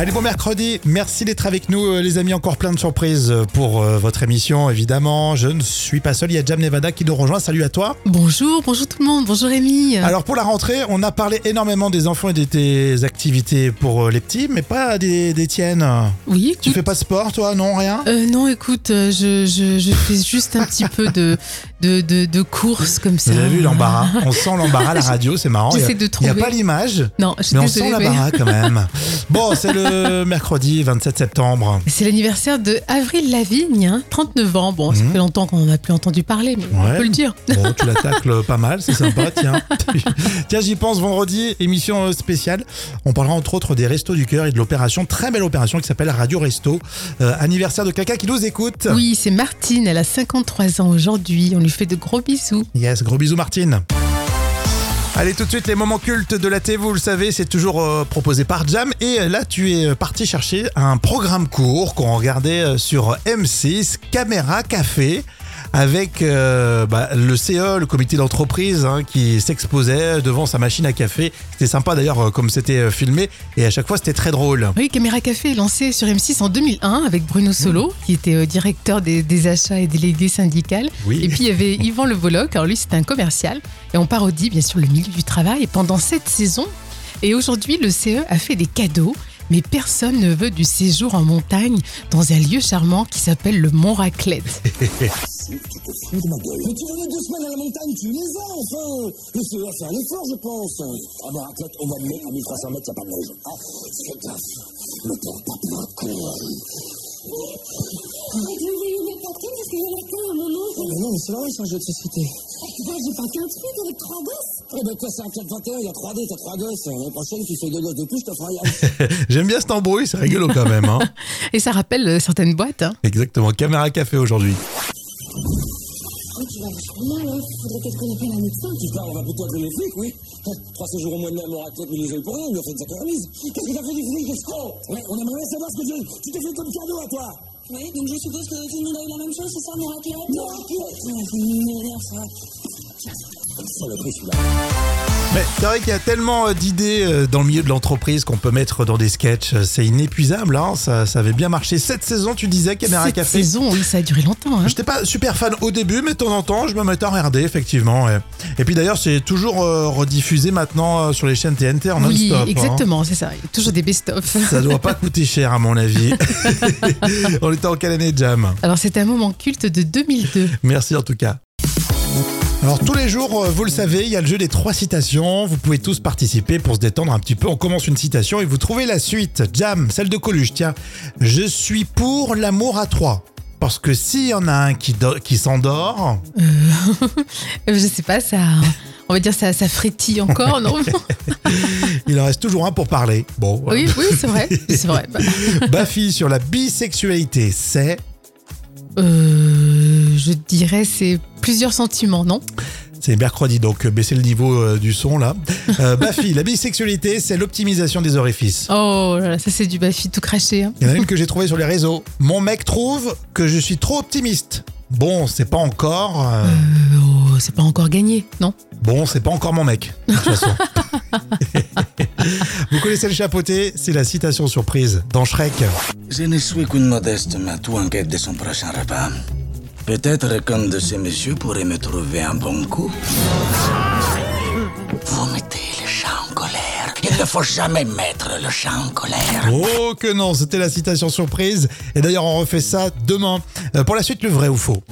Allez, bon mercredi. Merci d'être avec nous, euh, les amis. Encore plein de surprises pour euh, votre émission, évidemment. Je ne suis pas seul. Il y a Jam Nevada qui nous rejoint. Salut à toi. Bonjour, bonjour tout le monde, bonjour Rémi. Alors, pour la rentrée, on a parlé énormément des enfants et de tes activités pour euh, les petits, mais pas des, des tiennes. oui, Tu fais pas de sport, toi? Non, rien? Euh, non, écoute, euh, je, je, je fais juste un petit peu de, de, de, de courses comme ça. Vous avez vu l'embarras On sent l'embarras à la radio, c'est marrant. Il a- n'y a pas l'image, Non, je mais on désolée, sent mais- l'embarras quand même. Bon, c'est le mercredi 27 septembre. C'est l'anniversaire de Avril Lavigne, hein, 39 ans. Bon, ça Mhm. fait longtemps qu'on n'en a plus entendu parler, mais Ouais. on peut le dire. Bon, tu l'attacles pas mal, c'est sympa, tiens. tiens, j'y pense vendredi, émission euh, spéciale. On parlera entre autres des Restos du Cœur et de l'opération, très belle opération qui s'appelle Radio Resto. Euh, anniversaire de quelqu'un qui nous écoute. Oui, c'est Martine, elle a 53 ans aujourd'hui. On lui fait de gros bisous. Yes, gros bisous Martine. Allez tout de suite les moments cultes de la télé, vous le savez, c'est toujours euh, proposé par Jam et euh, là tu es euh, parti chercher un programme court qu'on regardait sur M6, Caméra Café avec euh, bah, le CE, le comité d'entreprise hein, qui s'exposait devant sa machine à café. C'était sympa d'ailleurs euh, comme c'était euh, filmé et à chaque fois c'était très drôle. Oui, Caméra Café est lancé sur M6 en 2001 avec Bruno Solo, qui était directeur des, des achats et délégué syndical. Oui. Et puis il y avait Yvan Le Bolloc, alors lui c'était un commercial. Et on parodie bien sûr le milieu du travail pendant cette saison. Et aujourd'hui, le CE a fait des cadeaux, mais personne ne veut du séjour en montagne dans un lieu charmant qui s'appelle le Mont Raclette. Mais tu reviens deux semaines à la montagne, tu les as, enfin Le CE a fait un effort, je pense Ah bah, Raclette, au mois de mai, à 1300 mètres, y a pas de neige. Ah, fais gaffe Ne perds pas pour un vais y mettre partout parce qu'il y en a plein à mon. Oh, mais non, mais c'est vrai, c'est un jeu de société. Tu vois, j'ai pas qu'un truc avec trois gosses. Eh ben, toi, c'est un 421, il y a 3D, t'as 3 gosses. L'année prochaine, tu fais deux gosses de plus, je t'offre un. J'aime bien cet embrouille, c'est rigolo quand même. Hein. Et ça rappelle euh, certaines boîtes. hein. Exactement, Caméra Café aujourd'hui. Oh, tu vas vachement mal, hein. Faudrait peut-être qu'on appelle un médecin. Tu parles, on va plutôt appeler les flics, oui Hein, Trois séjours au mois de mai à Raclette, mais les pour rien, on lui a fait une sacrée remise. Qu'est-ce que t'as fait du flic, escroc Ouais, on aimerait savoir ce que tu, tu t'es fait comme cadeau à toi Oui, donc je suppose que tout le monde a eu la même chose, c'est ça, mon raclette Mon raclette Ouais, ça m'énerve, ça. Mais c'est vrai qu'il y a tellement euh, d'idées euh, dans le milieu de l'entreprise qu'on peut mettre dans des sketchs. Euh, C'est inépuisable, hein. ça, ça avait bien marché. Cette saison, tu disais, Caméra Cette Café. saison, oui, ça a duré longtemps. hein. J'étais pas super fan au début, mais de temps en temps, je me mettais à regarder, effectivement. ouais. Et puis d'ailleurs, c'est toujours euh, rediffusé maintenant euh, sur les chaînes TNT en Oui, non-stop. hein. exactement, c'est ça. Il y a toujours des best-of. Ça doit pas coûter cher, à mon avis. On était en quelle année, Jam Alors, c'est un moment culte de 2002. Merci en tout cas. Alors tous les jours, euh, vous le savez, il y a le jeu des trois citations. Vous pouvez tous participer pour se détendre un petit peu. On commence une citation et vous trouvez la suite. Jam, celle de Coluche, tiens. Je suis pour l'amour à trois. Parce que s'il y en a un qui, qui s'endort, Euh, Je sais pas, ça. On va dire ça, ça frétille encore, non? Il en reste toujours un pour parler. Bon, voilà. Oui, oui, c'est vrai. C'est vrai. Bafi sur la bisexualité, c'est... euh, je dirais c'est plusieurs sentiments, non? C'est mercredi, donc euh, baissez le niveau euh, du son là. Euh, Bafi, la bisexualité, c'est l'optimisation des orifices. Oh là là, ça c'est du bafi tout craché. hein. Il y en a une que j'ai trouvée sur les réseaux. Mon mec trouve que je suis trop optimiste. Bon, c'est pas encore. Euh, oh, c'est pas encore gagné, non? Bon, c'est pas encore mon mec, de toute façon. Vous connaissez le chapeauté C'est la citation surprise dans Shrek. Je ne suis qu'une modeste matou en quête de son prochain repas. Peut-être qu'un de ces messieurs pourrait me trouver un bon coup. Vous mettez le chat en colère. Il ne faut jamais mettre le chat en colère. Oh que non, c'était la citation surprise. Et d'ailleurs, on refait ça demain. Euh, pour la suite, le vrai ou faux?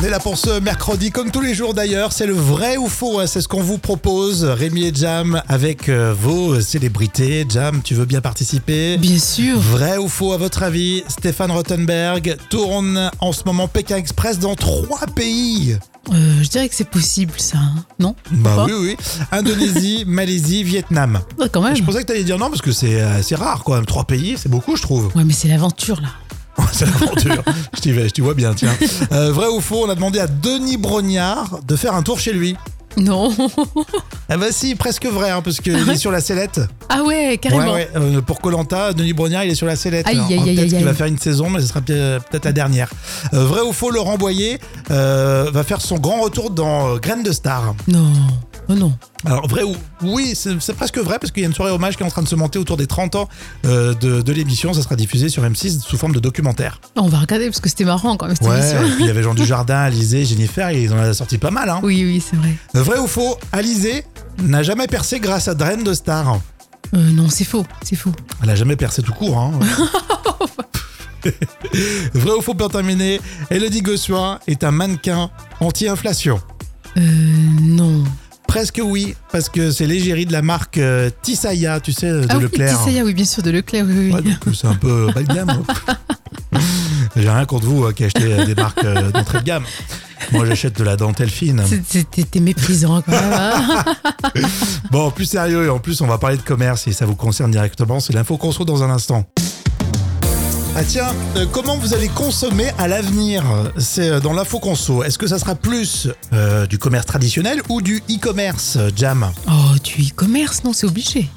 On est là pour ce mercredi, comme tous les jours d'ailleurs. C'est le vrai ou faux, hein, c'est ce qu'on vous propose. Rémi et Jam avec euh, vos célébrités. Jam, tu veux bien participer? Bien sûr. Vrai ou faux à votre avis? Stéphane Rottenberg tourne en ce moment Pékin Express dans trois pays. Euh, je dirais que c'est possible ça, hein. non? Bah oui, oui. Indonésie, Malaisie, Vietnam. Ouais, quand même. Je pensais que tu allais dire non parce que c'est euh, c'est rare quand même. Trois pays, c'est beaucoup je trouve. Ouais, mais c'est l'aventure là. C'est l'aventure. je t'y vais, je t'y vois bien, tiens. Euh, vrai ou faux, on a demandé à Denis Brognard de faire un tour chez lui. Non. Ah bah si, presque vrai, hein, parce qu'il est sur la sellette. ah ouais, carrément. Ouais, ouais, euh, pour Colanta, Denis Brognard, il est sur la sellette. Aïe, aïe, aïe, Peut-être qu'il va faire une saison, mais ce sera peut- peut-être la dernière. Euh, vrai ou faux, Laurent Boyer euh, va faire son grand retour dans euh, Graines de Star. Non. Oh non. Alors vrai ou oui, c'est presque vrai parce qu'il y a une soirée hommage qui est en train de se monter autour des 30 ans euh, de, de l'émission. Ça sera diffusé sur M6 sous forme de documentaire. On va regarder parce que c'était marrant quand même cette Ouais, émission. et puis il y avait Jean Dujardin, Alizé, Jennifer, ils en ont sorti pas mal. Hein. Oui, oui, c'est vrai. Vrai ou faux, Alizé n'a jamais percé grâce à Drain de Star. Euh, non, c'est faux, c'est faux. Elle a jamais percé tout court. Hein. Vrai ou faux pour terminer, Elodie Gossuin est un mannequin anti-inflation. Euh, non. Presque oui, parce que c'est l'égérie de la marque euh, Tissaya, tu sais, de ah Leclerc. oui, Tissaya, oui, bien sûr, de Leclerc, oui, oui. Ouais, donc euh, c'est un peu bas de gamme. J'ai rien contre vous euh, qui achetez euh, des marques euh, d'entrée de gamme. Moi, j'achète de la dentelle fine. C'était méprisant quand même. hein. Bon, plus sérieux, et en plus, on va parler de commerce et ça vous concerne directement. C'est l'info qu'on se dans un instant. Ah tiens, euh, comment vous allez consommer à l'avenir C'est euh, dans l'info conso. Est-ce que ça sera plus euh, du commerce traditionnel ou du e-commerce, Jam oh, tu e-commerce, non, c'est obligé.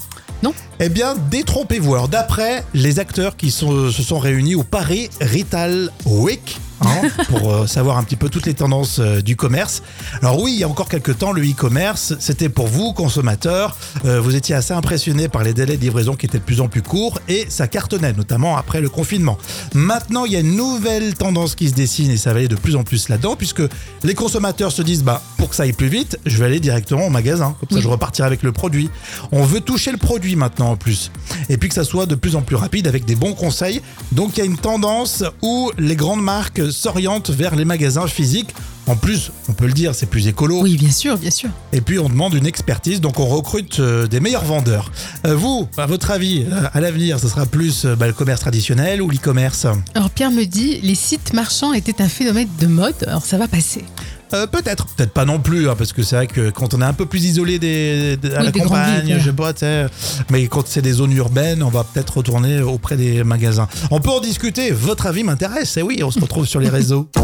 Non Eh bien, détrompez-vous. Alors, d'après les acteurs qui sont- se sont réunis au Paris Retail Week, hein, pour euh, savoir un petit peu toutes les tendances euh, du commerce. Alors oui, il y a encore quelques temps, le e-commerce, c'était pour vous, consommateurs. Euh, vous étiez assez impressionnés par les délais de livraison qui étaient de plus en plus courts et ça cartonnait, notamment après le confinement. Maintenant, il y a une nouvelle tendance qui se dessine et ça va aller de plus en plus là-dedans, puisque les consommateurs se disent, bah, pour que ça aille plus vite, je vais aller directement au magasin. Comme ça, Oui. je repartirai avec le produit. On veut toucher le produit maintenant en plus. Et puis que ça soit de plus en plus rapide avec des bons conseils. Donc il y a une tendance où les grandes marques s'orientent vers les magasins physiques. En plus, on peut le dire, c'est plus écolo. Oui, bien sûr, bien sûr. Et puis on demande une expertise, donc on recrute euh, des meilleurs vendeurs. Euh, vous, à votre avis, euh, à l'avenir, ce sera plus bah, le commerce traditionnel ou l'e-commerce? Alors Pierre me dit, les sites marchands étaient un phénomène de mode, alors ça va passer. Euh, peut-être, peut-être pas non plus, hein, parce que c'est vrai que quand on est un peu plus isolé des, des- à Oui, la des campagne, villes, je sais pas, tu sais, mais quand c'est des zones urbaines, on va peut-être retourner auprès des magasins. On peut en discuter, votre avis m'intéresse, et oui, on se retrouve sur les réseaux.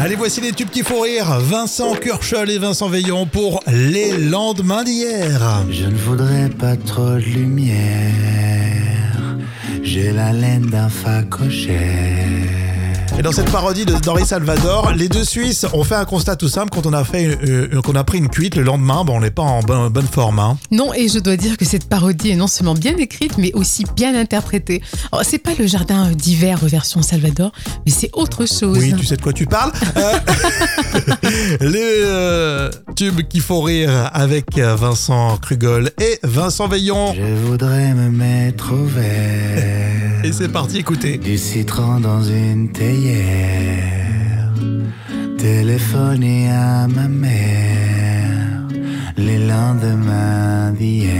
Allez, voici les tubes qui font rire. Vincent Curchol et Vincent Veillon pour les lendemains d'hier. Je ne voudrais pas trop de lumière. J'ai la laine d'un facochère. Et dans cette parodie de Doris Salvador, les deux Suisses ont fait un constat tout simple quand on a fait, euh, qu'on a pris une cuite le lendemain, bon, on n'est pas en bonne, bonne forme. Hein. Non, et je dois dire que cette parodie est non seulement bien écrite, mais aussi bien interprétée. Alors, c'est pas le jardin d'hiver version Salvador, mais c'est autre chose. Oui, tu sais de quoi tu parles. Euh, les euh, tubes qui font rire avec euh, Vincent Krugol et Vincent Veillon. Je voudrais me mettre au vert. Et c'est parti, écoutez. Du citron dans une théière. Téléphoner à ma mère. Les lendemains d'hier.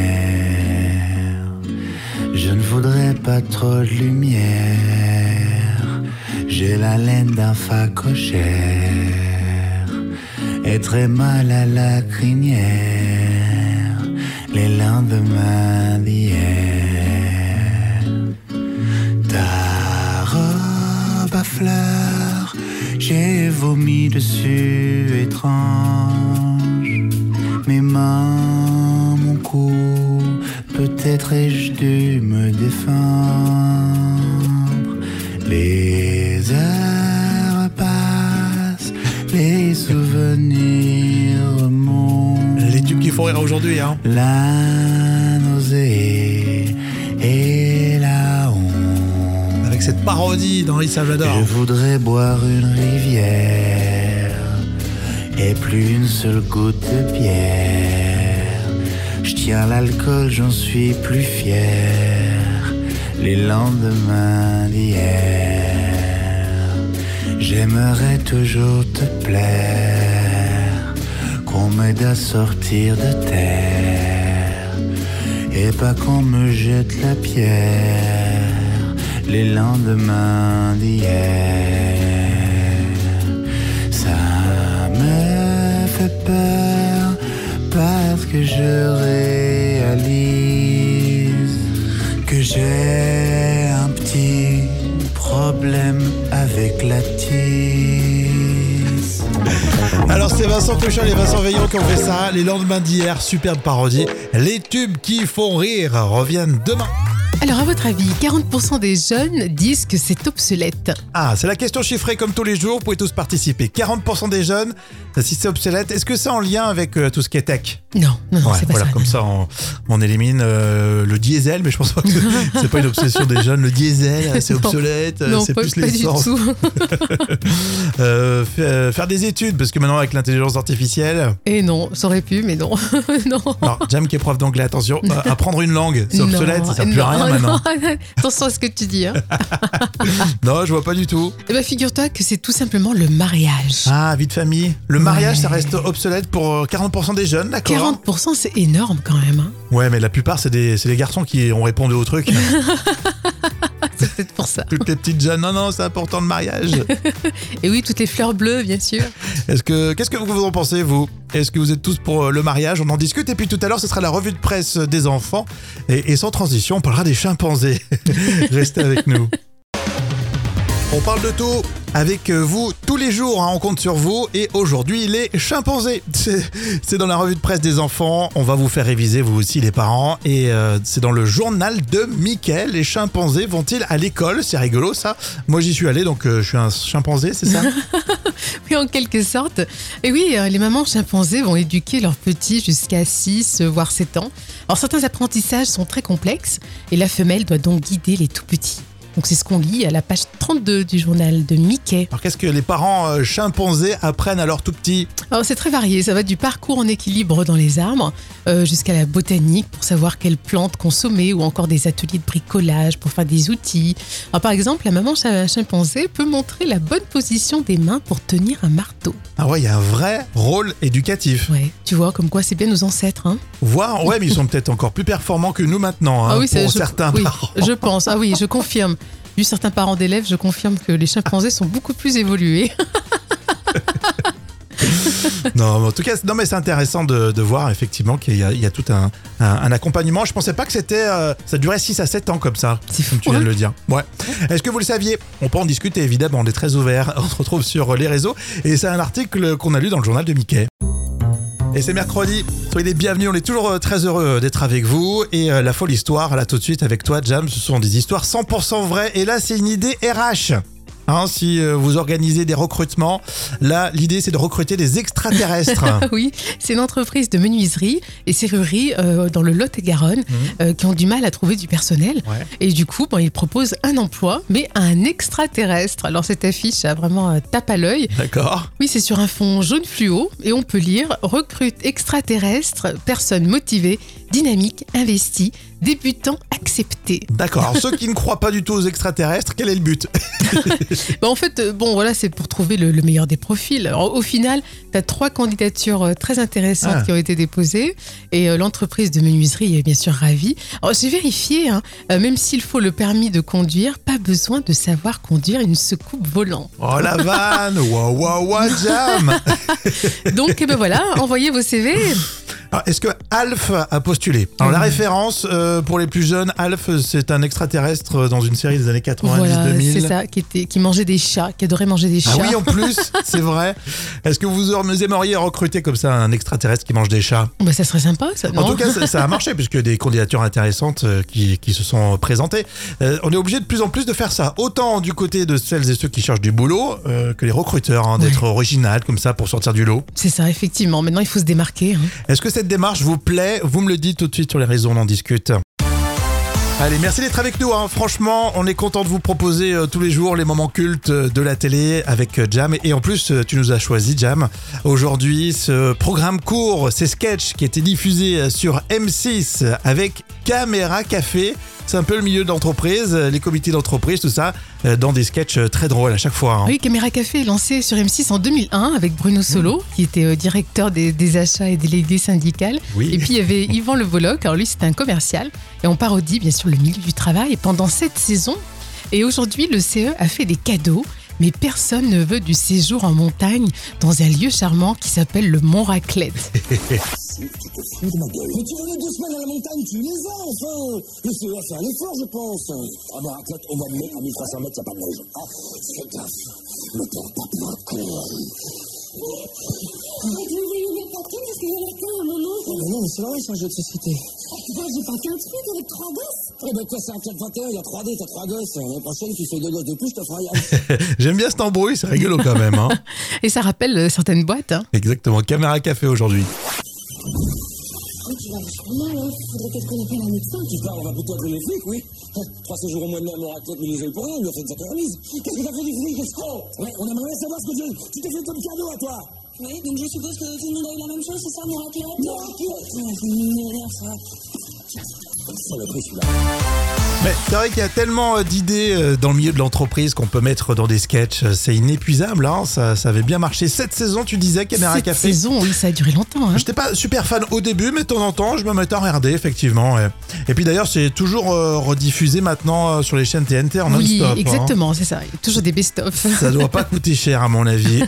Je ne voudrais pas trop de lumière. J'ai la laine d'un facochère. Et très mal à la crinière. Les lendemains d'hier. J'ai vomi dessus étrange. Mes mains, mon cou, peut-être ai-je dû me défendre. Les heures passent, les souvenirs remontent. Les tubes qui font rire aujourd'hui. Hein. La nausée parodie d'Henri Salvador. Je voudrais boire une rivière et plus une seule goutte de bière. Je tiens l'alcool, j'en suis plus fier. Les lendemains d'hier, j'aimerais toujours te plaire, qu'on m'aide à sortir de terre et pas qu'on me jette la pierre les lendemains d'hier. Ça me fait peur parce que je réalise que j'ai un petit problème avec la tisse. Alors c'est Vincent Cochon et Vincent Veillon qui ont fait ça. Les lendemains d'hier, superbe parodie. Les tubes qui font rire reviennent demain. Alors, à votre avis, 40% des jeunes disent que c'est obsolète. Ah, c'est la question chiffrée comme tous les jours, vous pouvez tous participer. 40% des jeunes, si c'est obsolète, est-ce que c'est en lien avec euh, tout ce qui est tech? Non, non, non, Ouais, c'est pas voilà, ça. comme ça on, on élimine euh, le diesel, mais je pense pas que c'est pas une obsession des jeunes. Le diesel, c'est Non. obsolète, euh, Non, c'est plus pas du tout. Euh, fa- euh, faire des études, parce que maintenant avec l'intelligence artificielle, Et non, ça aurait pu, mais non. non. alors Jam qui est prof d'anglais, attention, euh, apprendre une langue, c'est obsolète, ça sert plus à non, rien non. Maintenant. Attention à ce que tu dis. Hein. Non, je vois pas du tout. Eh ben, figure-toi que c'est tout simplement le mariage. Ah, vie de famille. Le mariage, Ouais. ça reste obsolète pour euh, 40% des jeunes, d'accord 40%, c'est énorme quand même. hein. Ouais, mais la plupart, c'est des, c'est des garçons qui ont répondu au truc. C'est peut-être pour ça. Toutes les petites jeunes, non, non, c'est important le mariage. Et oui, toutes les fleurs bleues, bien sûr. Est-ce que, qu'est-ce que vous en pensez, vous? Est-ce que vous êtes tous pour euh, le mariage? On en discute. Et puis tout à l'heure, ce sera la revue de presse des enfants. Et, et sans transition, on parlera des chimpanzés. Restez avec nous. On parle de tout avec euh, vous tous les jours, hein, on compte sur vous. Et aujourd'hui, les chimpanzés. C'est dans la revue de presse des enfants. On va vous faire réviser, vous aussi, les parents. Et euh, c'est dans le journal de Mickey. Les chimpanzés vont-ils à l'école? C'est rigolo, ça. Moi, j'y suis allé, donc euh, je suis un chimpanzé, c'est ça? Oui, en quelque sorte. Et oui, les mamans chimpanzés vont éduquer leurs petits jusqu'à 6, voire 7 ans. Alors certains apprentissages sont très complexes et la femelle doit donc guider les tout petits. Donc c'est ce qu'on lit à la page 32 du journal de Mickey. Alors, qu'est-ce que les parents euh, chimpanzés apprennent à leurs tout petits Alors c'est très varié, ça va du parcours en équilibre dans les arbres euh, jusqu'à la botanique pour savoir quelles plantes consommer ou encore des ateliers de bricolage pour faire des outils. Alors par exemple, la maman chi- chimpanzé peut montrer la bonne position des mains pour tenir un marteau. Ah ouais, il y a un vrai rôle éducatif. Ouais, tu vois, comme quoi c'est bien nos ancêtres. Hein Voire, ouais, mais ils sont peut-être encore plus performants que nous maintenant, hein, ah oui, c'est- pour je, certains oui, parents. je pense. Ah oui, je confirme. Vu certains parents d'élèves, je confirme que les chimpanzés sont beaucoup plus évolués. Non, mais en tout cas, c'est- non, mais c'est intéressant de, de voir effectivement qu'il y, a- il y a tout un, un- un accompagnement. Je pensais pas que c'était, euh, ça durait 6 à 7 ans comme ça, comme tu viens de le dire. Ouais. Est-ce que vous le saviez? On peut en discuter évidemment, on est très ouvert. On se retrouve sur les réseaux et c'est un article qu'on a lu dans le journal de Mickey. Et c'est mercredi, soyez les bienvenus, on est toujours euh, très heureux euh, d'être avec vous. Et euh, la folle histoire, là tout de suite avec toi Jam, ce sont des histoires 100% vraies. Et là c'est une idée RH. Hein, si euh, vous organisez des recrutements, là l'idée c'est de recruter des extraterrestres. Oui, c'est une entreprise de menuiserie et serrurerie euh, dans le Lot-et-Garonne euh, qui ont du mal à trouver du personnel. Mhm. Ouais. Et du coup, bon, ils proposent un emploi, mais à un extraterrestre. Alors cette affiche a vraiment un tape à l'œil. D'accord Oui, c'est sur un fond jaune fluo et on peut lire recrute extraterrestre, personne motivée, dynamique, investie, débutant accepté. D'accord. Alors, ceux qui ne croient pas du tout aux extraterrestres, quel est le but Bah, en fait, euh, bon, voilà, c'est pour trouver le, le meilleur des profils. Alors, au final, tu as trois candidatures euh, très intéressantes Ah. qui ont été déposées et euh, l'entreprise de menuiserie est bien sûr ravie. Alors, j'ai vérifié, hein, euh, même s'il faut le permis de conduire, pas besoin de savoir conduire une secoupe volante. Oh la vanne Waouh, waouh, waouh, Jam Donc, eh ben voilà, envoyez vos CV. Alors, Est-ce que Alf a postulé Alors, la référence, euh, pour les plus jeunes, Alf, c'est un extraterrestre dans une série des années 90-2000. Voilà, c'est ça, qui, était, qui mangeait des chats, qui adorait manger des chats. Ah oui, en plus, c'est vrai. Est-ce que vous aimeriez recruter comme ça un extraterrestre qui mange des chats? Bah, ça serait sympa, ça, non En tout cas, ça, ça a marché puisque des candidatures intéressantes euh, qui, qui se sont présentées. Euh, on est obligé de plus en plus de faire ça, autant du côté de celles et ceux qui cherchent du boulot euh, que les recruteurs, hein, d'être original comme ça pour sortir du lot. C'est ça, effectivement. Maintenant, il faut se démarquer. hein. Est-ce que cette démarche vous plaît Vous me le dites tout de suite sur les réseaux, on en discute. Allez, merci d'être avec nous. hein. Franchement, on est content de vous proposer euh, tous les jours les moments cultes euh, de la télé avec euh, Jam. Et en plus, tu nous as choisi, Jam, aujourd'hui ce programme court, ces sketchs qui étaient diffusés sur M6 avec Caméra Café. C'est un peu le milieu d'entreprise, euh, les comités d'entreprise, tout ça, euh, dans des sketchs euh, très drôles à chaque fois. hein. Oui, Caméra Café est lancé sur M6 en 2001 avec Bruno Solo, qui était directeur des, des achats et délégué syndical. Oui. Et puis il y avait Yvan Le Bolloc, alors lui c'était un commercial. Et on parodie bien sûr le milieu du travail pendant cette saison. Et aujourd'hui, le CE a fait des cadeaux, mais personne ne veut du séjour en montagne dans un lieu charmant qui s'appelle le Mont Raclette. Tu fous de ma gueule. Mais tu les deux semaines à la montagne, tu les as, enfin Le CE a fait un effort, je pense. Ah bah, Raclette, au mois de mai, à 1300 mètres, y a pas de neige. Ah, fais gaffe. Ne perds pas plein de con. Arrête, Louis, mais pas thème parce qu'il y a la à mon nom. Oh, mais non, mais c'est vrai, c'est un jeu de société. Ah, tu vois, j'ai pas qu'un truc avec trois gosses. Eh ben quoi, c'est un 421, il y a 3D, t'as 3 gosses. L'année prochaine, tu fais deux gosses de plus, je te ferai rien. J'aime bien cet embrouille, c'est rigolo quand même. Hein. Et ça rappelle euh, certaines boîtes. hein. Exactement, caméra café aujourd'hui. Mal, hein. Faudrait peut-être qu'on appelle un médecin. Tu pars, on va plutôt appeler les flics, oui. Hein, Trois séjours au mois de mai à Moraclette, mais les pour rien, il lui a fait une sacrée remise. Qu'est-ce que t'as fait du flic, escroc Ouais, on aimerait savoir ce que tu, tu t'es fait comme cadeau à toi. Oui, donc je suppose que tout le monde a eu la même chose, c'est ça, mon raclette Ouais, ça m'énerve, ça. Mais c'est vrai qu'il y a tellement euh, d'idées euh, dans le milieu de l'entreprise qu'on peut mettre dans des sketchs. Euh, C'est inépuisable, hein. ça, ça avait bien marché. Cette saison, tu disais, caméra Cette café. saison, oui, ça a duré longtemps. hein. J'étais pas super fan au début, mais de temps en temps, je me mettais à regarder, effectivement. Et puis d'ailleurs, c'est toujours rediffusé maintenant sur les chaînes TNT en Oui, non-stop. hein. exactement, c'est ça. Il y a toujours des best-of. Ça doit pas coûter cher, à mon avis.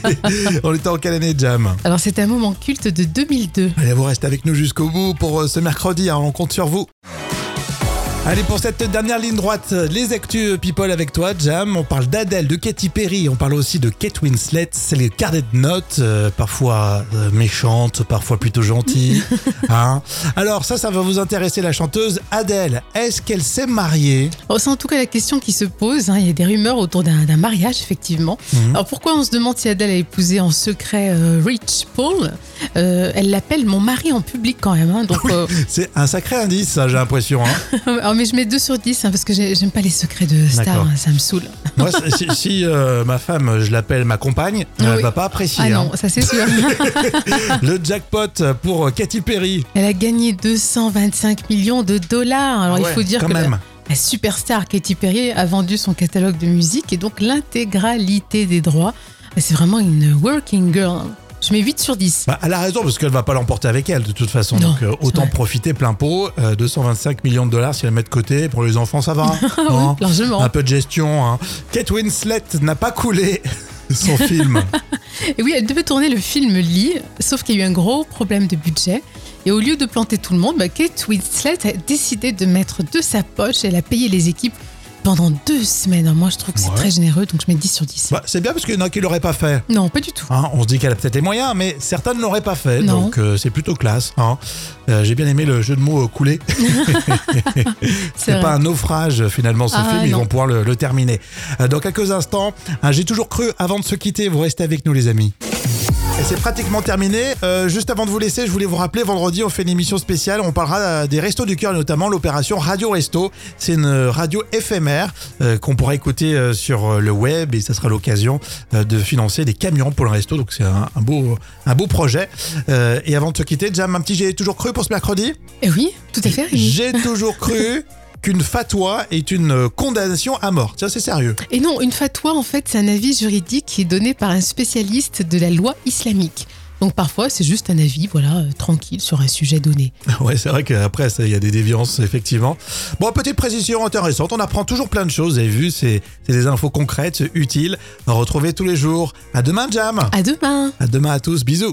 On était en quelle année, Jam? Alors, c'est un moment culte de 2002. Allez, vous restez avec nous jusqu'au bout pour ce mercredi. hein, on compte sur vous. Allez, pour cette dernière ligne droite, les actus people avec toi, Jam. On parle d'Adèle, de Katy Perry, on parle aussi de Kate Winslet. C'est les carnets de notes, euh, parfois euh, méchantes, parfois plutôt gentilles. hein. Alors, ça, ça va vous intéresser, la chanteuse Adèle. Est-ce qu'elle s'est mariée? Oh, c'est en tout cas la question qui se pose. hein. Il y a des rumeurs autour d'un d'un mariage, effectivement. Mhm. Alors pourquoi on se demande si Adèle a épousé en secret euh, Rich Paul? Euh, Elle l'appelle mon mari en public quand même. hein. donc, euh, C'est un sacré indice, ça, j'ai l'impression. hein. alors, mais je mets 2 sur 10 hein, parce que j'ai- j'aime pas les secrets de stars. Ça me saoule. Moi, si, si, euh, ma femme, je l'appelle ma compagne, Ah elle oui. va pas apprécier. Ah non, ça c'est sûr. Le jackpot pour Katy Perry. Elle a gagné 225 millions de dollars. Alors il Ouais, faut dire quand que même. La, superstar Katy Perry a vendu son catalogue de musique et donc l'intégralité des droits. C'est vraiment une working girl. Je mets 8 sur 10. Bah, elle a raison parce qu'elle va pas l'emporter avec elle de toute façon. Non, donc euh, autant profiter plein pot. Euh, 225 millions de dollars si elle met de côté pour les enfants, ça va. Oui, largement. Un peu de gestion. Hein. Kate Winslet n'a pas coulé son film. Et oui, elle devait tourner le film Lee, sauf qu'il y a eu un gros problème de budget. Et au lieu de planter tout le monde, bah, Kate Winslet a décidé de mettre de sa poche. Elle a payé les équipes pendant deux semaines. Alors, moi, je trouve que c'est Ouais. très généreux, donc je mets 10 sur 10. Bah, c'est bien parce qu'il y en a qui l'auraient pas fait. Non, pas du tout. Hein, on se dit qu'elle a peut-être les moyens, mais certains ne l'auraient pas fait. Non. Donc euh, c'est plutôt classe. hein. Euh, J'ai bien aimé le jeu de mots euh, couler. C'est pas un naufrage finalement ce Ah, film, ils non. vont pouvoir le, le terminer. Euh, dans quelques instants, hein, j'ai toujours cru avant de se quitter, vous restez avec nous les amis. Et c'est pratiquement terminé. Euh, juste avant de vous laisser, je voulais vous rappeler, vendredi, on fait une émission spéciale. On parlera euh, des Restos du Cœur, notamment l'opération Radio Resto. C'est une euh, radio éphémère euh, qu'on pourra écouter euh, sur le web et ça sera l'occasion de financer des camions pour le resto. Donc c'est un, un beau, un beau projet. Et avant de se quitter, Jam, un petit j'ai toujours cru pour ce mercredi? Et oui, tout à fait. J'ai toujours cru qu'une fatwa est une euh, condamnation à mort. Ça, c'est sérieux. Et non, une fatwa, en fait, c'est un avis juridique qui est donné par un spécialiste de la loi islamique. Donc parfois, c'est juste un avis, voilà, euh, tranquille sur un sujet donné. Ouais, c'est vrai qu'après, il y a des déviances, effectivement. Bon, petite précision intéressante. On apprend toujours plein de choses. Vous avez vu, c'est des infos concrètes, utiles. Retrouvez tous les jours. À demain, Jam. À demain À demain à tous. Bisous.